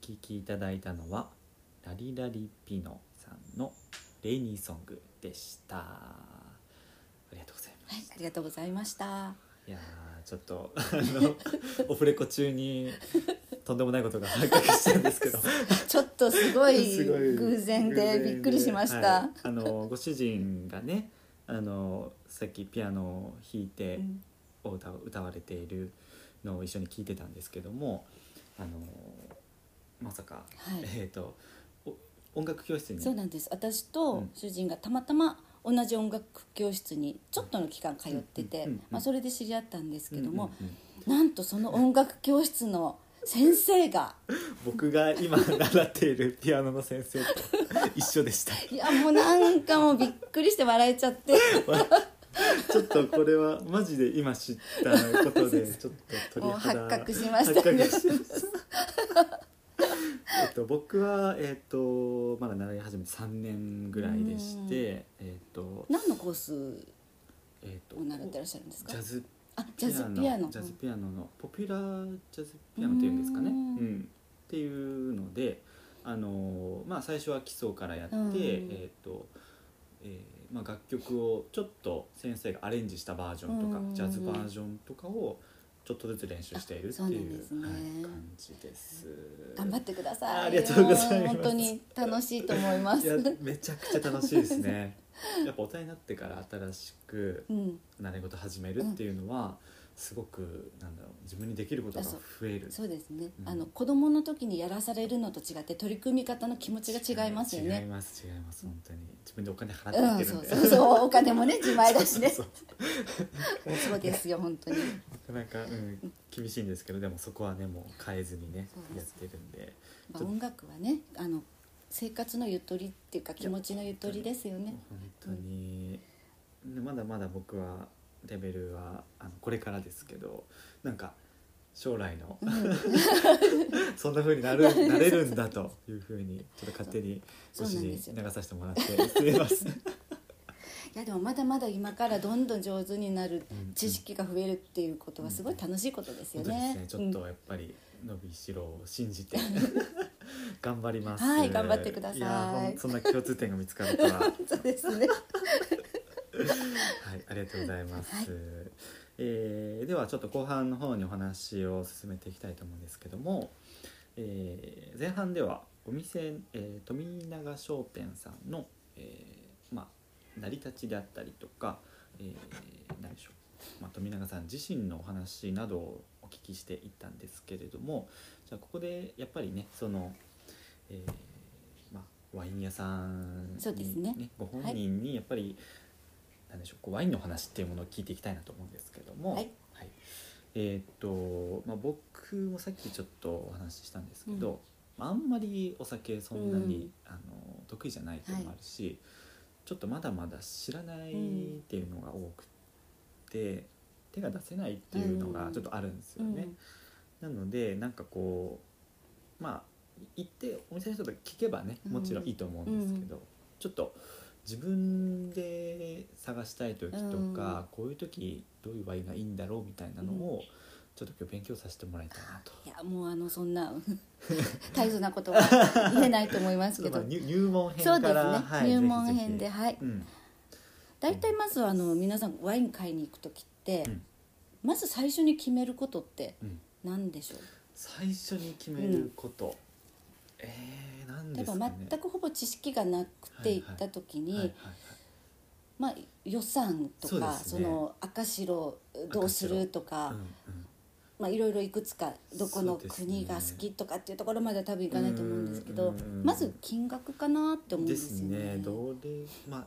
聴きいただいたのはラリラリピノさんのレイニーソングでした。ありがとうございます、はい、ありがとうございました。い、やーちょっとあの オフレコ中にとんでもないことが発覚したんですけど。ちょっとすごい 偶然でびっくりしました。はい。あのご主人がねあのさっきピアノを弾いてうん。を歌う歌われているのを一緒に聞いてたんですけどもあのまさか、はい。えっ、とお音楽教室に？そうなんです。私うとん。主人がたまたま同じ音楽教室にちょっとの期間通ってて、それで知り合ったんですけども、うんうんうん。なんとその音楽教室の先生が 僕が今習っているピアノの先生と 一緒でした。いやもうなんかもうびっくりして笑えちゃって。ちょっとこれはマジで今知ったことでちょっと鳥肌発覚しました。ね発覚しました えっと僕はえっとまだ習い始めて3年ぐらいでしてえっと何のコースえっとを習ってらっしゃるんですか？ジャズ。あジャズピアノ。ジャズピアノのポピュラージャズピアノっていうんですかね、ううん。ん。っていうのであのまあ最初は基礎からやって、うん。えっ、と、えーまあ、楽曲をちょっと先生がアレンジしたバージョンとか、うん。ジャズバージョンとかをちょっとずつ練習しているっていうね。はい、感じです。頑張ってください。ありがとうございます。も本当に楽しいと思います。めちゃくちゃ楽しいですね。やっぱ大人になってから新しくうん。習い事始めるっていうのは、すごくなんだろう自分にできることが増える。そうですね、うん。あの子供の時にやらされるのと違って取り組み方の気持ちが違いますよ違いねます違います。本当に自分でお金払うんってるんで、そうそう。そうお金もね自前だしね。そう。そうですよ本当になかなか、うん、厳しいんですけどでもそこはねもう変えずにねやってるんで。まあ、音楽はねあの生活のゆとりっていうか気持ちのゆとりですよね。本当に、でまだまだ僕はレベルはあのこれからですけどなんか将来の、そんな風になる なれるんだという風にちょっと勝手にご主人流させてもらってすみませんいやでもまだまだ今からどんどん上手になるうん知識が増えるっていうことはすごい楽しいことですよね。ですねちょっとやっぱり伸びしろを信じて 頑張りますはい頑張ってくださいそんな共通点が見つかるとはうんそうですね。はい、ありがとうございます。はいえーではちょっと後半の方にお話を進めていきたいと思うんですけども、えー前半ではお店、えー富永商店さんの、えーまあ、成り立ちであったりとか、えー何でしょう、まあ、富永さん自身のお話などをお聞きしていったんですけれどもじゃあここでやっぱりねその、えーまあ、ワイン屋さんに、そうですね。ご本人にやっぱり、なんでしょうこうワインの話っていうものを聞いていきたいなと思うんですけども、はい。えーっと、まあ、僕もさっきちょっとお話ししたんですけど、まああんまりお酒そんなに、あの得意じゃないっていうのもあるし、ちょっとまだまだ知らないっていうのが多くて、手が出せないっていうのがちょっとあるんですよね。なのでなんかこうまあ行ってお店の人と聞けばねもちろんいいと思うんですけど、ちょっと自分で探したい時とか、こういう時どういうワインがいいんだろうみたいなのを、ちょっと今日勉強させてもらいたいなと。いやもうあのそんな 大層なことは言えないと思いますけど。入入門編そうですね、はい入門編ではい。うん。大体まずあの皆さんワイン買いに行く時って、うん。まず最初に決めることってうん何でしょう？最初に決めること、えー、なん。例えばですかね。全くほぼ知識がなくて行った時に、まあ、予算とかそ,、ね。の赤白どうするとか、はいうんうんまあ、いろいろいくつかどこの国が好きとかっていうところまでは多分いかないと思うんですけどうんうんうん。まず金額かなって思うんでですすよね。ね。どれまあ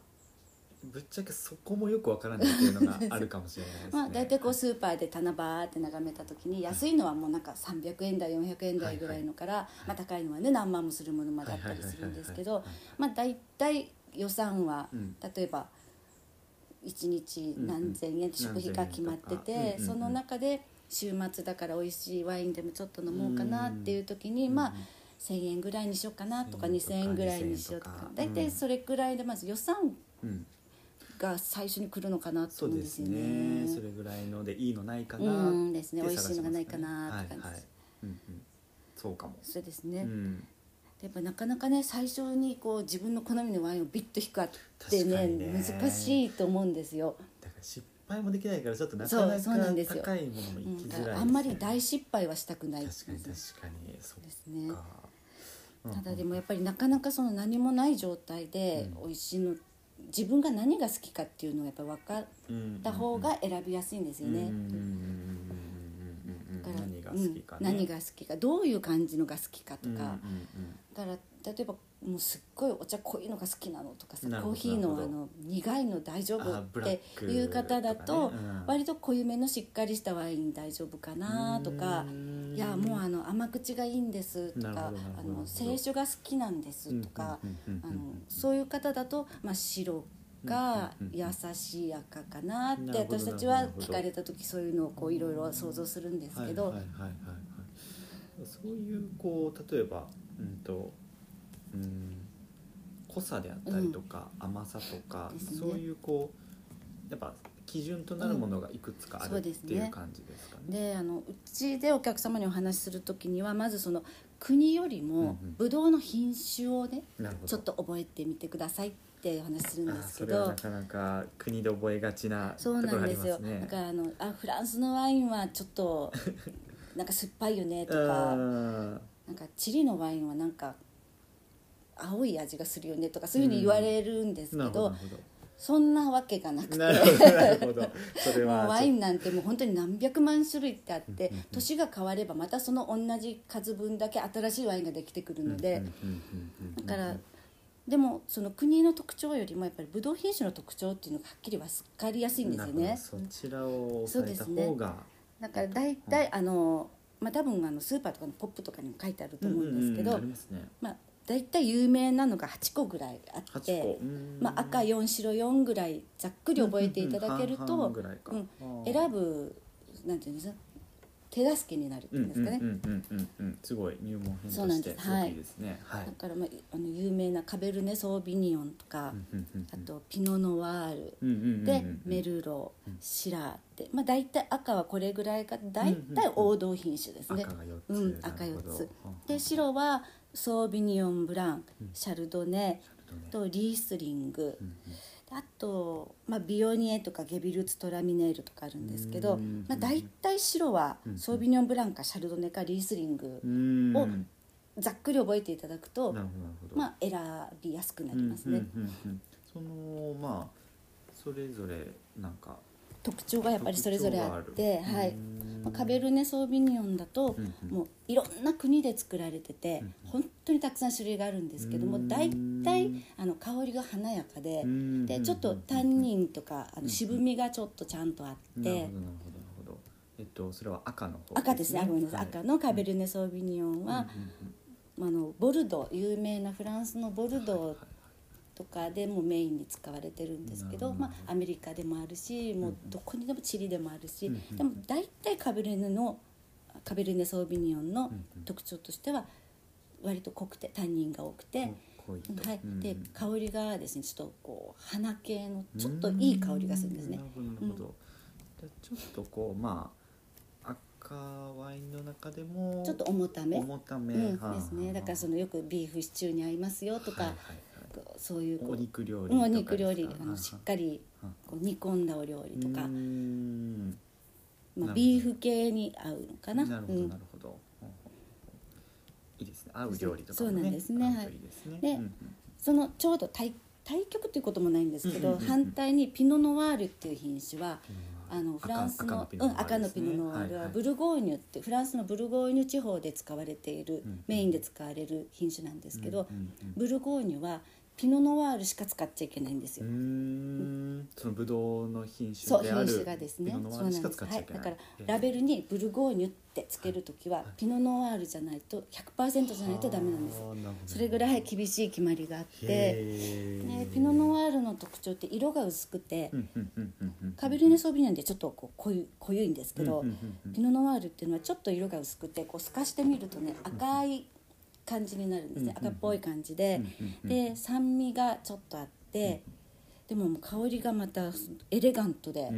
ぶっちゃけそこもよくわからないっていうのがあるかもしれないですね。まあ、大体こうスーパーで棚バーって眺めた時に安いのはもうなんか300円台400円台ぐらいのから、まあ、高いのはね何万もするものまであったりするんですけどはいはいはいはい。まあ大体予算はうん。例えば1日何千円って食費が決まって何千円とかうんうん。その中で週末だから美味しいワインでもちょっと飲もうかなっていう時にまあ1,000円ぐらいにしようかなとか1000 2,000円ぐらいにしようとか。2000円とか大体それくらいでまず予算うん、が最初に来るのかなと思うんですすよね。そね。れぐらいのでいいのないかな。うん。ですね。美味しいのがないかなって感じそうかも。そうですね、うん。やっぱなかなかね最初にこう自分の好みのワインをビッと引くかってね難しいと思うんですよ、だから失敗もできないからちょっとなかなか高いものもうん行きづらいです、ね。あんまり大失敗はしたくない確かに確かにそっですね。ただでもやっぱりなかなかその何もない状態でうん。美味しいの自分が何が好きかっていうのをやっぱ分かっうんた方が選びやすいんですよね。うんうんうんうんうんうんうん。だから何が好きかね、うん何が好きかどういう感じのが好きかとうんうんか、だから例えばもうすっごいお茶濃いのが好きなのとかさコーヒーのあの苦いの大丈夫ってクいう方だととかねうん。割と濃いめのしっかりしたワイン大丈夫かなとかうん。いやもうあの甘口がいいんですとかあどの清酒が好きなんですとかあのそういう方だと、まあ、白が優しい赤かなって私たちは聞かれた時そういうのをこういろいろ想像するんですけど、そういうこう例えばうんとうん。濃さであったりとか、甘さとか、ですね。そういうこうやっぱ基準となるものがいくつかあるっそうですね。ていう感じですかね。であのうちでお客様にお話しする時にはまずその国よりもうんうん。ブドウの品種をねなるほど。ちょっと覚えてみてくださいってお話しするんあですけど。それはなかなか国で覚えがちなとそうころがありなんでよ、ますすね。だからあのあフランスのワインはちょっとなんか酸っぱいよねとか。あなんかチリのワインはなんか青い味がするよねとかそういうふうに言われるんですけど、るほどそんなわけがなくて。ワインなんてもう本当に何百万種類ってあってうんうんうん。年が変わればまたその同じ数分だけ新しいワインができてくるのでうんうんうんうんうんだからでもその国の特徴よりもやっぱりブドウ品種の特徴っていうのがはっきり分かりやすいんですよね。そちらを抑えた方が、だから大体あのまあ多分あのスーパーとかのポップとかにも書いてあると思うんですけどうううんありますね。まあ大体有名なのが8個ぐらいあっ八てまあ、赤4白4ぐらいざっくり覚えていただけると選ぶなんていうんですか手助けになるっていうんですかね、すごい入門編としてす。ごい。ですね。はい。だから、まあ、あの有名なカベルネ・ソービニオンとか、あとピノ・ノワール、でメルロー、シラーって、まあ、大体赤はこれぐらいが大体王道品種ですね。赤が四つ。うん、赤4ほど。つで白はソービニオン・ブラン、シャルドネとリースリング、あと、まあ、ビオニエとかゲビルツ・トラミネールとかあるんですけど、うんまあ、大体白はうんソービニオン・ブランかシャルドネかリースリングうん。をざっくり覚えていただくと。まあ、選びやすくなりますね、そのまあそれぞれなんか特徴がやっぱりそれぞれあってはいカベルネ・ソービニオンだと、もういろんな国で作られてて、うん本当にたくさん種類があるんですけどもうん。大体あの香りが華やかで、うんでちょっとタンニンとかあの渋みがちょっとちゃんとあって、なるほどなるほどなるほど。えっとそれは赤の方赤ですね。あごめんなさい、はい。赤のカベルネ・ソービニオンは、あのボルドー有名なフランスのボルドーとかでもメインに使われてるんですけど、まあ、アメリカでもあるしもうどこにでもチリでもあるし、うんうんでも大体カベルネのカベルネ・ソービニオンのうんうん。特徴としては割と濃くてタンニンが多くて、はい。うんで香りがですねちょっとこう花系のちょっといい香りがするんですね。なる。ほどなるほど、じゃあちょっとこうまあ赤ワインの中でもちょっと重ため、重ため、うん、はあですね。だからそのよくビーフシチューに合いますよとか、はいはいそういうお肉料理うんお肉料理あのしっかりはこう煮込んだお料理とか。まあ、どビーフ系に合うのかな？なるほどうん。なるほど、いいですね。合う料理とかそうなんですね。合うといいでうんうん。そのちょうど対対極ということもないんですけど、うんうんうんうん。反対にピノ・ノワールっていう品種はうんあのフランスの赤赤のピノノワールはブルゴーニュってフランスのブルゴーニュ地方で使われている、うんメインで使われる品種なんですけど、うんうんうん。ブルゴーニュはピノ・ノワールしか使っちゃいけないんですよ。ん。そのブドウの品そう品種である種がですね。そうなんです、はい、だからラベルにブルゴーニュってつけるときはピノ・ノワールじゃないと100%じゃないとダメなんです。それぐらい厳しい決まりがあって、ね、ピノ・ノワールの特徴って色が薄くて、カベルネ・ソービニョンでちょっとこう濃い濃いんですけど、ピノ・ノワールっていうのはちょっと色が薄くてこう透かしてみるとね赤い感じになるんですね、赤っぽい感じで、で酸味がちょっとあって、でも香りがまたエレガントでで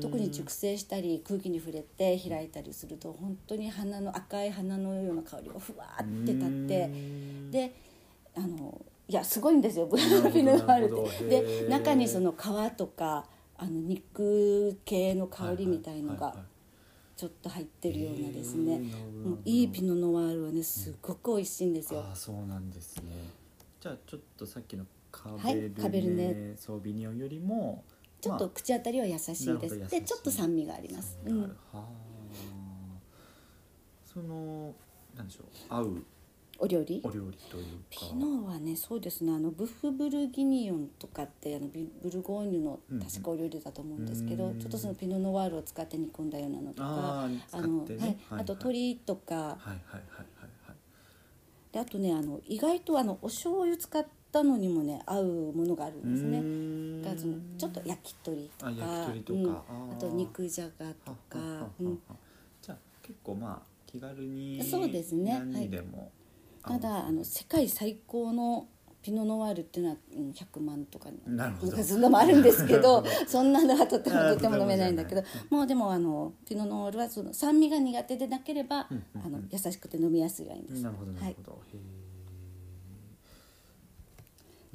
特に熟成したり空気に触れて開いたりすると本当に花の赤い花のような香りがふわーって立ってであのいやすごいんですよ。ブラなるほど。ピノワールって。へでー中にその皮とかあの肉系の香りみたいのがちょっと入ってるようなですね。もういいピノノワールはねすごく美味しいんですよ。ああそうなんですね。じゃあちょっとさっきのカはいベルネ,、カベルネ。ソービニオンよりもちょっと口当たりは優しいです。なるほど優しい。でちょっと酸味があります。うん、はあそのなんでしょう合うお料理？お料理というか。ピノはねそうですね。あのブッフブルギニオンとかってあのビブルゴーニュの確かお料理だと思うんですけど、うん。ちょっとそのピノノワールを使って煮込んだようなのとかあの、はい。はいはい。あと鶏とか。はいはいはいはいはい。であとねあの意外とあのお醤油使ったのにもね合うものがあるんですね。ねだからそのちょっと焼き鳥とかあとか。うん。あー。あと肉じゃがとか。じゃあ結構まあ気軽にそうですね。何にでも。合うただあの世界最高のピノノワールっていうのはうん100万とかなるほど。なんかそんなのもあるんですけどそんなのはとてもとても飲めないんだけどもうでもあのピノノワールはその酸味が苦手でなければ、うんうんうん。あの優しくて飲みやすいワインです。なるほどなはいるほど、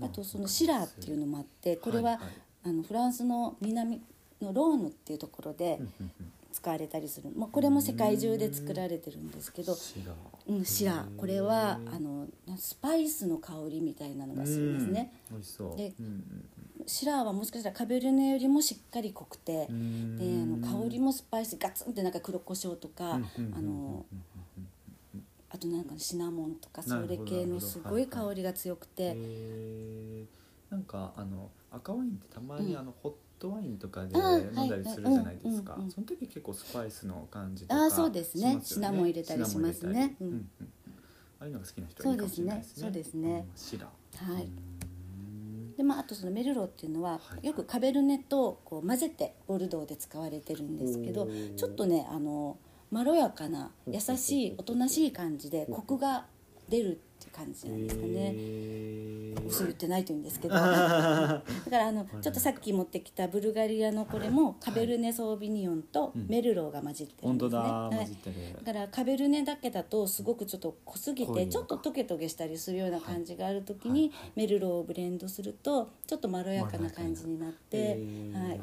へあとそのシラーっていうのもあってこれは、はいはい。あのフランスの南のローヌっていうところでうんうんうん使われたりする、まあ、これも世界中で作られてるんですけど、シラうん、シラ。ーこれはあのスパイスの香りみたいなのがするんですね。うん。美味しそう。でうんシラーはもしかしたらカベルネよりもしっかり濃くて。であの香りもスパイスガツンってなんか黒胡椒とかあのあとなんかシナモンとかそれ系のすごい香りが強くて。なんかあの赤ワインってたまにうん。あのホットワインとかで飲んだりするじゃないですか。その時結構スパイスの感じとかあーそうですね。シナモン入れたりしますね。うん。ああいうのが好きな人はいいかもしれないですね。そうですね。そうですね。うんシラはい。うん。でまああとそのメルローっていうのははい。よくカベルネとこう混ぜてボルドーで使われてるんですけどちょっとねあのまろやかな優しいおとなしい感じでコクが出るっていう感じなんですかね。嘘言ってないといいんですけど。だからあのいちょっとさっき持ってきたブルガリアのこれもカベルネ・ソービニオンとうん。メルローが混じってるんですね。だからカベルネだけだとすごくちょっと濃すぎてちょっとトゲトゲしたりするような感じがある時にメルローをブレンドするとちょっとまろやかな感じになって、はい、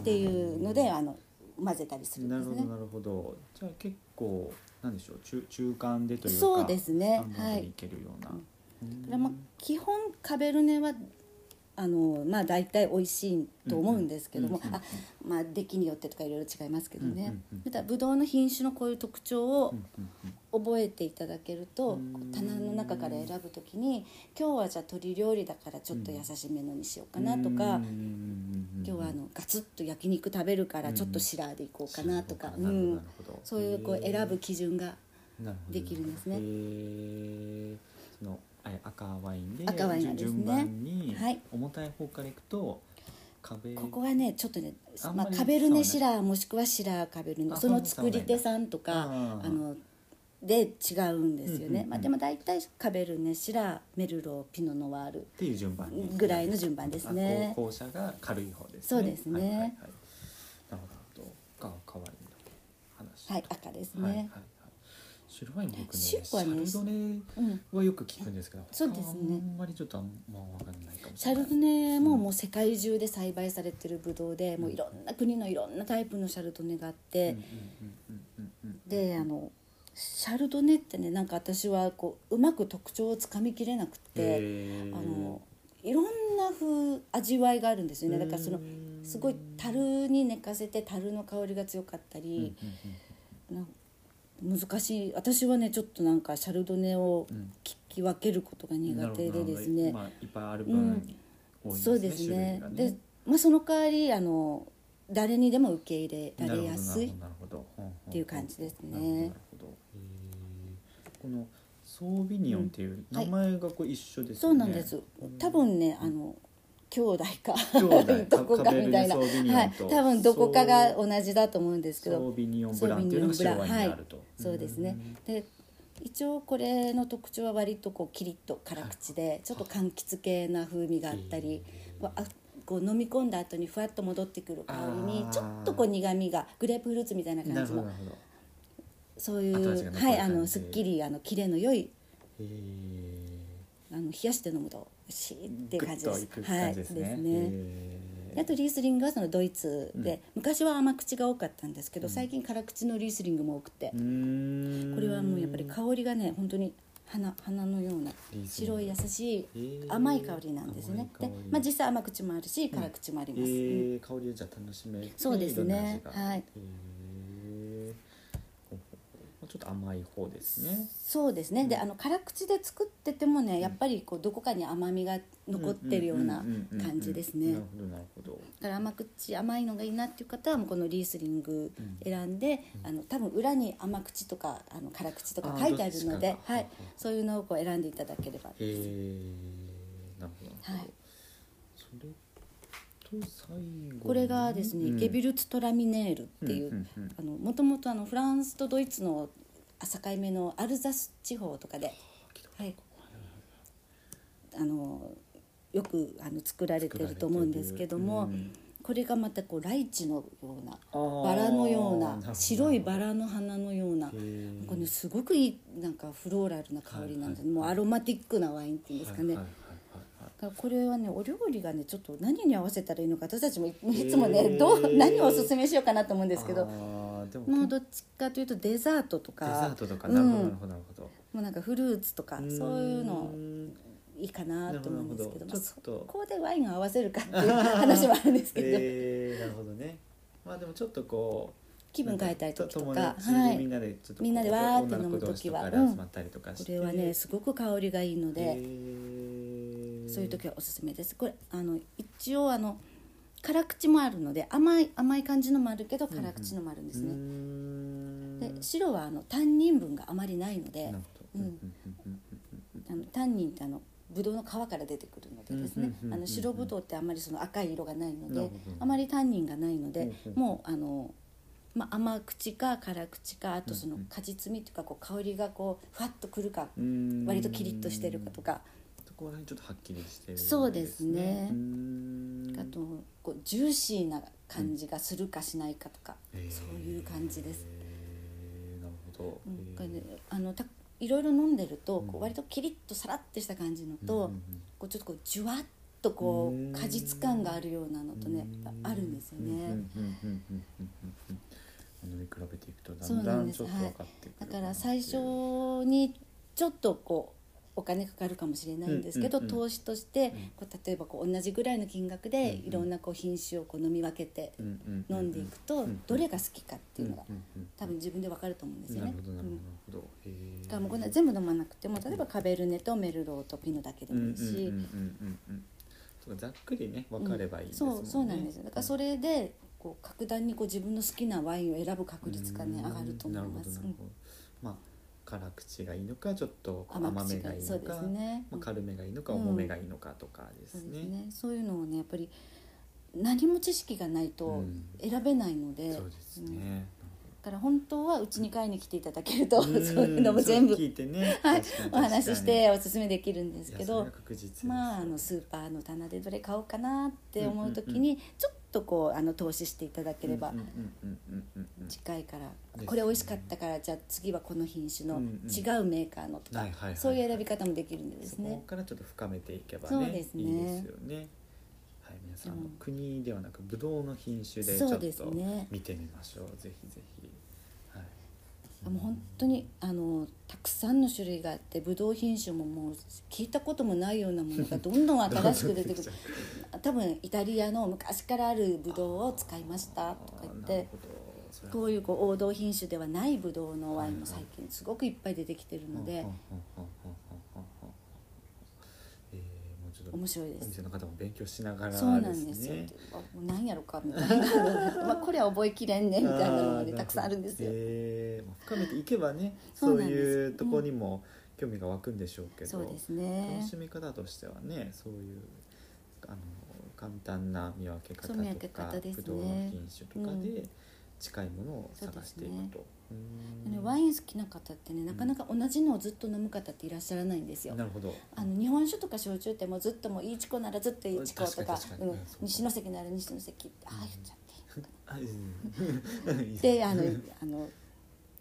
っていうのであの混ぜたりするんですね。なるほどなるほど。じゃあ結構なんでしょう中中間でというかそうですね半分はいでいけるような、だからまあ基本カベルネはあのまあ大体美味しいと思うんですけども、うんうんうんうんあまあ出来によってとかいろいろ違いますけどね、うんうんうんまたブドウの品種のこういう特徴をうんうんうん。覚えていただけると、うん。こう棚の中から選ぶときに今日はじゃあ鶏料理だからちょっと優しめのにしようかなとか、今日はあのガツッと焼肉食べるからちょっとシラーでいこうかなとか、うん。そういうこう選ぶ基準ができるんですねえ赤ワインで赤ワインがですね。順番にはい。重たい方からいくと壁ここはねちょっとねまあ、あんまりカベルネシラーもしくはシラーカベルネあその作り手さんとかあーあので違うんですよね、うんうんうん。まあ、でも大体カベルネシラーメルローピノノワールっていう順番にぐらいの順番ですね。あこう後者が軽い方ですね。そうですね。はいはいはい、なるほど。が赤ワインの話。はい赤ですね、はいはいはい白ワイン僕ね。白はね。シャルドネうんはよく聞くんですけど、そうですね。あんまりちょっとあんま分かんないかもしシャれない。ルドネももう世界中で栽培されてるブドウでもういろんな国のいろんなタイプのシャルドネがあって、うんうんうんうんうんであのシャルドネってねなんか私はこううまく特徴をつかみきれなくてあのいろんな風味わいがあるんですよねだからそのうんすごい樽に寝かせて樽の香りが強かったうんり、うんなん難しい。私はねちょっとなんかシャルドネをうん。聞き分けることが苦手でですねなるほど。まあ、いっぱいある分、うん。多いですねそうですね。種類がで、まあ、その代わりあの誰にでも受け入れられやすいっていう感じですね。このソービニオンっていう名前がこう一緒ですよね、そうなんです。多分ねあの兄弟か どこかみたいな、はい、と多分どこかが同じだと思うんですけソどービニオンブランっていうのが白ワインにあると、そうですね。で一応これの特徴は割とこうキリッと辛口でちょっと柑橘系な風味があったり、こうあ。こう飲み込んだ後にふわっと戻ってくる香りにちょっとこう苦みがグレープフルーツみたいな感じのそういうはいあのすっきりあのキレの良い冷やして飲むと美味しいっていう感じです。い。はい、ですね。あとリースリングはそのドイツで、うん。昔は甘口が多かったんですけど、うん。最近辛口のリースリングも多くて、これはもうやっぱり香りがね本当に花花のような白い優しい甘い香りなんですね。で甘い香り、まあ、実際甘口もあるし辛口もあります、えうん。ー、香りをじゃあ楽しめてそうですね。はい。へーちょっと甘い方ですね。そうですね。であの辛口で作っててもねやっぱりこうどこかに甘みが残ってるような感じですね。なるほどなるほど。だから甘口甘いのがいいなっていう方はもうこのリースリング選んで、あの多分裏に甘口とかあの辛口とか書いてあるのではい、そういうのをこう選んでいただければへえなるほどはい。それこれがですね、うん。ゲビルツトラミネールっていう、もともとあのフランスとドイツの境目のアルザス地方とかで、はい、あのよくあの作られてると思うんですけども、うん。これがまたこうライチのようなバラのような白いバラの花のようなこれ、ね、すごくいいなんかフローラルな香りなんです、もうアロマティックなワインっていうんですかね、これはねお料理がねちょっと何に合わせたらいいのか私たちもいいつもね、どう何をおすすめしようかなと思うんですけどももうどっちかというとデザートとか。デザートとかうんなるほどなるほどなるほど、もうなんかフルーツとかそういうのいいかなと思うんですけどどまあそこでワインを合わせるかっていう話もあるんですけど、えー、なるほどね。まあでもちょっとこう気分変えたい時と友か達はい。みんなでちょっとみんなでわーって飲む時は。とかで集まったりとかして、これはねすごく香りがいいので、そういう時はおすすめです。これあの一応あの辛口もあるので甘い甘い感じのもあるけど辛口のもあるんですね、うーん。で白はあのタンニン分があまりないのであのタンニンってあのブドウの皮から出てくるのでですねうんうんうんうんあの白ブドウってあんまりその赤い色がないのであまりタンニンがないのでうんうん。もうあの、まあ、甘口か辛口かあとそのうんうん。果実味というかこう香りがこうふわっとくるか割とキリッとしてるかとかそこら辺ちょっとはっきりしてるんそうですね。あとこうジューシーな感じがするかしないかとかへー。そういう感じです。へーなるほど、うん。これへーねあのたいろいろ飲んでるとうん。こう割とキリッとさらってした感じのと、うんうんうん。こうちょっとこうジュワッとこうんう果実感があるようなのとねあるんですよね。うんうんうんうんうんうん。うん飲み比べていくとだんだんちょっと分かってくだるから最初にちょっとこうお金かかるかもしれないんですけど、うんうんうん。投資としてこう例えばこう同じぐらいの金額でいろんなこう品種をこう飲み分けて飲んでいくとんどれが好きかっていうのが多分自分で分かると思うんですよね。だからもうこんな全部飲まなくても例えばカベルネとメルローとピノだけでもいいし、ざっくりね分かればいいですもんね、そうそうなんです。よだからそれでこう格段にこう自分の好きなワインを選ぶ確率がねうん。上がると思います。なるほどなるほど。まあ辛口がいいのかちょっと甘甘め口がいいのかね。まあ、軽めがいいのかうん。重めがいいのかとかですそうね。ですね。そういうのをねやっぱり何も知識がないとうん。選べないので、そうですうん。ね。だから本当はうちに買いに来ていただけると、ん。そういうのも全部ね、はい。お話ししておすすめできるんですけど。まああのスーパーの棚でどれ買おうかなって思う時にちょっとこうあの投資していただければ近いから、ねこれ美味しかったからじゃあ次はこの品種の違うメーカーのとか、はいはいはいそういう選び方もできるんでですそこね。からちょっと深めていけばそうねですねいいですよね。はい、皆さん、国ではなくブドウの品種でちょっとね見てみましょう。ぜひぜひ。はい。もう本当にあのたくさんの種類があってブドウ品種ももう聞いたこともないようなものがどんどん新しく出てくる。多分イタリアの昔からあるブドウを使いましたとか言ってこういうこう王道品種ではないブドウのワインも最近すごくいっぱい出てきてるのではんはんはんはんえーもうちょっと面白いですお店の方も勉強しながらですね。そうなんですよ。あもう何やろかみたいな、まあこれは覚えきれんねみたいなのがねーたくさんあるんですよ。えーまあ深めていけばね、そういうところにも興味が湧くんでしょうけど、そうですね楽。しみ方としてはね、そういうあの簡単な見分け方とか、け方ですねぶどうの品種とかで近いものを探していくと、うんねワイン好きな方ってねなかなか同じのをずっと飲む方っていらっしゃらないんですよ。なるほど。あの日本酒とか焼酎ってもうずっともういいちこならずっといいちことかうん西関なら西関ってああ言っちゃって。であのあの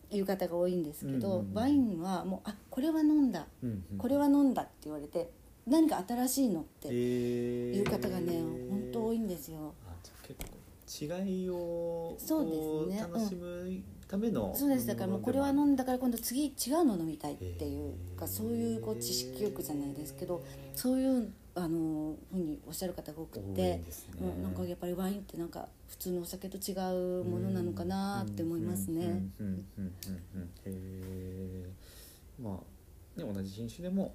いう方が多いんですけど、うんうんうん。ワインはもうあこれは飲んだ。うんうん。これは飲んだって言われて何か新しいのってえいう方がね、ー本当多いんですよ。あじゃあ結構違いをそうですね。こ楽しむためのそうです。だからもうこれは飲んんだから今度次違うの飲みたいっていうかそういうこう知識欲じゃないですけどそういうあのふうにおっしゃる方が多くてんですね。うんなんかやっぱりワインってなんか普通のお酒と違うものなのかなって思いますね。うんうんうんうんうんへえまあね同じ品種でも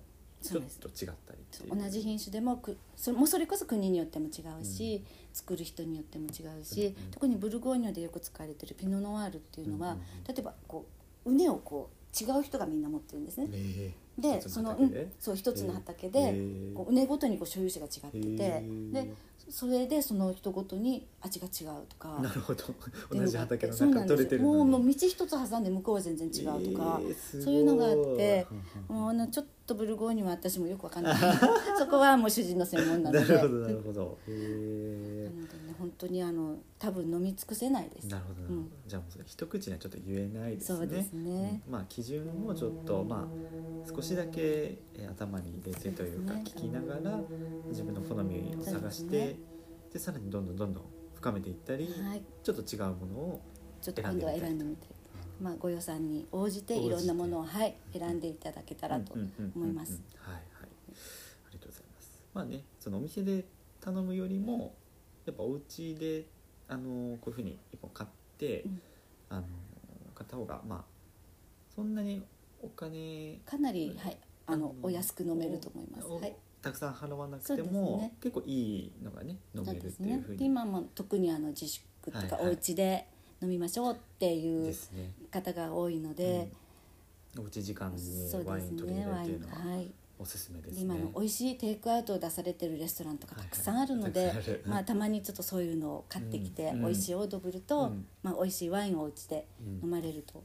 ちょっと違ったり同じ品種でもくそもうそれこそ国によっても違うし、作る人によっても違うし、うんうん特にブルゴーニュでよく使われてるピノ・ノワールっていうのは、うんうん。例えばこう畝をこう違う人がみんな持ってるんですね。え。ーで。そのうんそう一つの畑で、へーこう畝ごとにこう所有者が違ってて、へーでそれでその人ごとに味が違うとか。なるほど。同じ畑のそうなんです。中取れてるのもうもう道一つ挟んで向こうは全然違うとか、そういうのがあってもうあのちょっとブルゴーニュは私もよくわかんない。そこはもう主人の専門なので。なるほどなるほど。へなのでね本当にあの多分飲み尽くせないです。えなるほど。うん。じゃあもうそれ一口にはちょっと言えないですね。そうですね。うん。まあ基準もちょっとまあ少しだけえー頭に入れてというか聞きながら自分の好みを探してね。でさらにどんどんどんどん深めていったり、はい。ちょっと違うものをちょっと今度は選んでみてまあご予算に応じていろんなものをはい選んでいただけたらと思います。はいはい。ありがとうございます。まあねそのお店で頼むよりもやっぱお家であのこういうふうに一本買って、うん。あの買った方がまあそんなにお金かなりはいあのお安く飲めると思います。おはい。たくさん払わなくても、ね。結構いいのがね飲めるっそうですねていうふうに。で今も特にあの自粛とかはいはい。お家で飲みましょうっていう方が多いので、うん、おうち時間にワイン取り入れですねワイるっていうのは。ンはいおすすめですでね。今の美味しいテイクアウトを出されてるレストランとかはいはいたくさんあるので、たくさんあるまあ、たまにちょっとそういうのを買ってきて、うん。美味しいオードブルと、うん。まあ、美味しいワインをお家でうん。飲まれると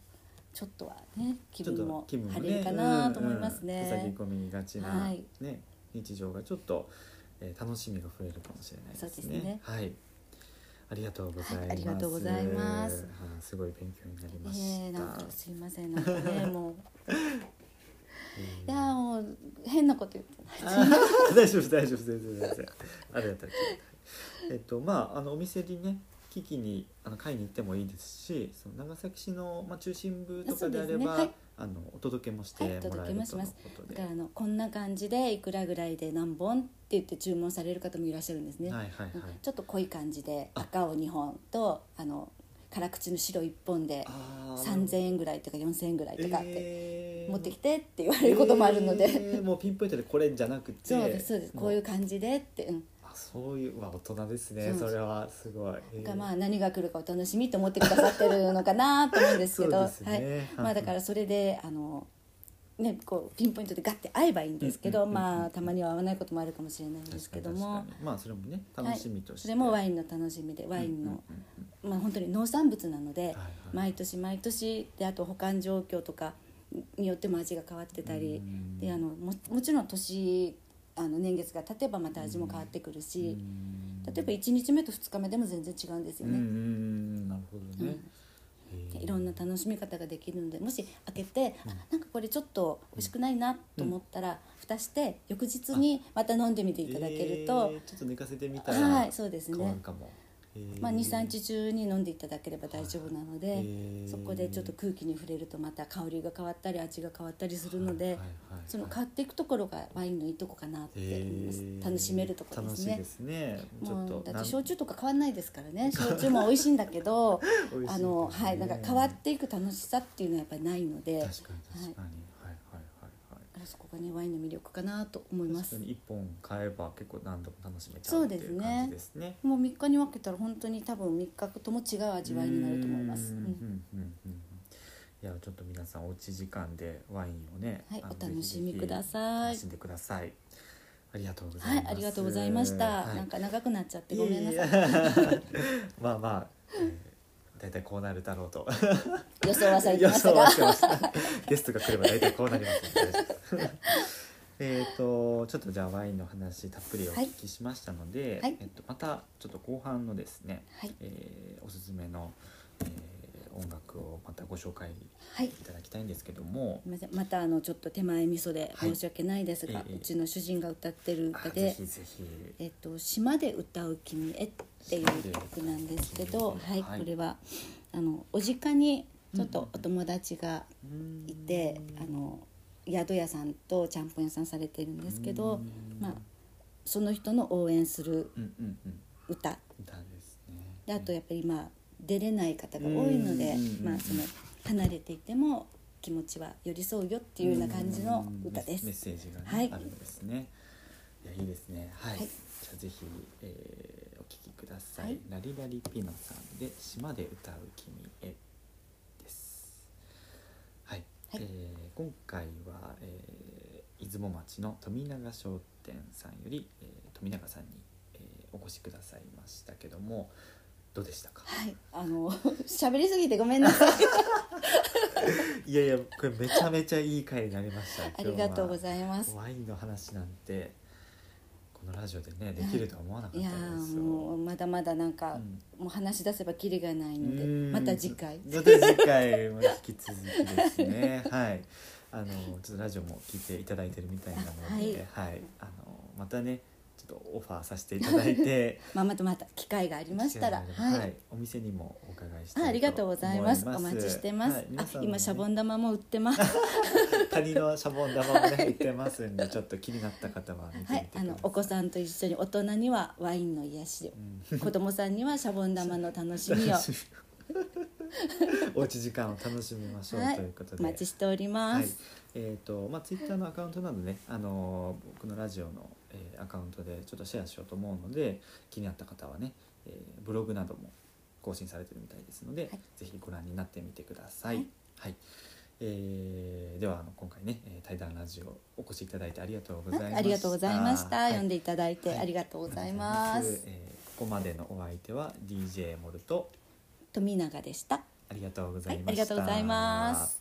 ちょっとはね気分も晴れるかなと思いますね。うん。うん、込みがちな、はいね日常がちょっと、えー楽しみが増えるかもしれないですね。そうですねはい。ありがとうございます。はいありがとうございますはいすごい勉強になりました。えー、なん。かすいません。なん。かねもうえーいやーもう変なこと言ってない大丈夫大丈夫全然全然。あれだったらえっとまああのお店にね聞きにあの買いに行ってもいいですしその長崎市の、まあ、中心部とかであれば、あのお届けもしてはいもらえ届けるとのもしますことで、だからあのこんな感じでいくらぐらいで何本って言って注文される方もいらっしゃるんですね、はいはいはい。ちょっと濃い感じであ。赤を2本とあの辛口の白1本であー3,000円ぐらいとか4,000円ぐらいとかってえー。持ってきてって言われることもあるので、えーもうピンポイントでこれじゃなくて。そうですそうです。こういうも感じでって、うん、あそういううわ大人ですねそれは。すごい、えー。がまあ何が来るかお楽しみと思ってくださってるのかなと思うんですけど。ね。はい。まあ、だからそれであの、ね、こうピンポイントでガッて会えばいいんですけど、うんうんうんうんまあたまには会わないこともあるかもしれないんですけども。まあそれもね楽しみとして、それもワインの楽しみでワインの、うんうんまあ本当に農産物なので、はいはい。毎年毎年であと保管状況とかによっても味が変わってたり、うんであのももちろん年あの年月が経てばまた味も変わってくるし、うん例えば1日目と2日目でも全然違うんですよね。うんうんうんなるほどね、へーいろんな楽しみ方ができるのでもし開けて、あなんかこれちょっと美味しくないなと思ったら、蓋して翌日にまた飲んでみていただけるとえ、ーちょっと寝かせてみたらはいそうですね。変わるかも、へーまあ、23日中に飲んでいただければ大丈夫なので、そこでちょっと空気に触れるとまた香りが変わったり味が変わったりするので、はいはいはいその変わっていくところがワインのいいとこかなって思います、楽しめるところですね。楽しいですね。もうだって焼酎とか変わんないですからね。焼酎も美味しいんだけどあの、はい、なんか変わっていく楽しさっていうのはやっぱりないので。確かに確かに、はい、はいはいはいはいそこがねワインの魅力かなと思います。一本買えば結構何度も楽しめちゃそううっていうですね。ですね。もう3日に分けたら本当に多分3日とも違う味わいになると思います、ううんんうんうん。うん。いやちょっと皆さんおうち時間でワインをね、はいお楽しみください。楽しんでください。ありがとうござはいいます。ありがとうございました、はい。なんか長くなっちゃってごめんなさい。まあまあ、えー大体こうなるだろうと。予想はされてましたが。ゲストが来れば大体こうなりますのでえっとちょっとじゃあワインの話たっぷりお聞きしましたので、はい。えっと、またちょっと後半のですね、はい。えーおすすめの、えー音楽をまたご紹介はい。いただきたいんですけども、すいまたあのちょっと手前味噌で申し訳ないですが、はいええ。うちの主人が歌ってるあ歌でぜひぜひ。えっと、島で歌う君へっていう曲なんですけど、はい、はい。これはあのお実家にちょっとお友達がいて、あの宿屋さんとちゃんぽん屋さんされてるんですけど、まあその人の応援するうんうんうん。歌。歌ですね。であとやっぱり今出れない方が多いのでうん、まあその離れていても気持ちは寄り添うよっていうような感じの歌でメッメッす。セージが、ねはい。あるんですね。いやいいですね。はい、はい。じゃあぜひ、えーお聴きください、はい。ラリラリピノさんで島で歌う君へです。はい、はい。えー今回は、えー出雲町の富永商店さんより、えー富永さんに、えーお越しくださいましたけどもどうでしたか？はい、あの 喋りすぎてごめんなさい。いやいやこれめちゃめちゃいい回になりました ありがとうごいざいます。ワインの話なんてこのラジオでねできるとは思わなかったですよ。ーもうまだまだなんか、うんもう話し出せばキリがないのでうんまた次回また次回も引き続きですね。はい。あのちょっとラジオも聞いていただいてるみたいなので、はい、あのまたねとオファーさせていただいて。まあまたまた機会がありましたら。はい、はい、お店にもお伺いしたいあありがとうございます。思お待ちしてます、はい皆あ今シャボン玉も売ってます。カニのシャボン玉もね 売ってますんでちょっと気になった方は見てみてください。はいあのお子さんと一緒に大人にはワインの癒しを、子供さんにはシャボン玉の楽しみを。おうち時間を楽しみましょう、はい。ということで。お待ちしておりまはい。す、えーとまあ、ツイッターのアカウントなどね、あのー僕のラジオの、えーアカウントでちょっとシェアしようと思うので気になった方はね、えーブログなども更新されてるみたいですので、はい。ぜひご覧になってみてください。はい。はい。えーではあの今回ねえー対談ラジオお越しいただいてありがとうございました。はいありがとうございました、はい。読んでいただいてはい。ありがとうございます、えーここまでのお相手は DJ モルと富永でした。ありがとうございました。はいありがとうございます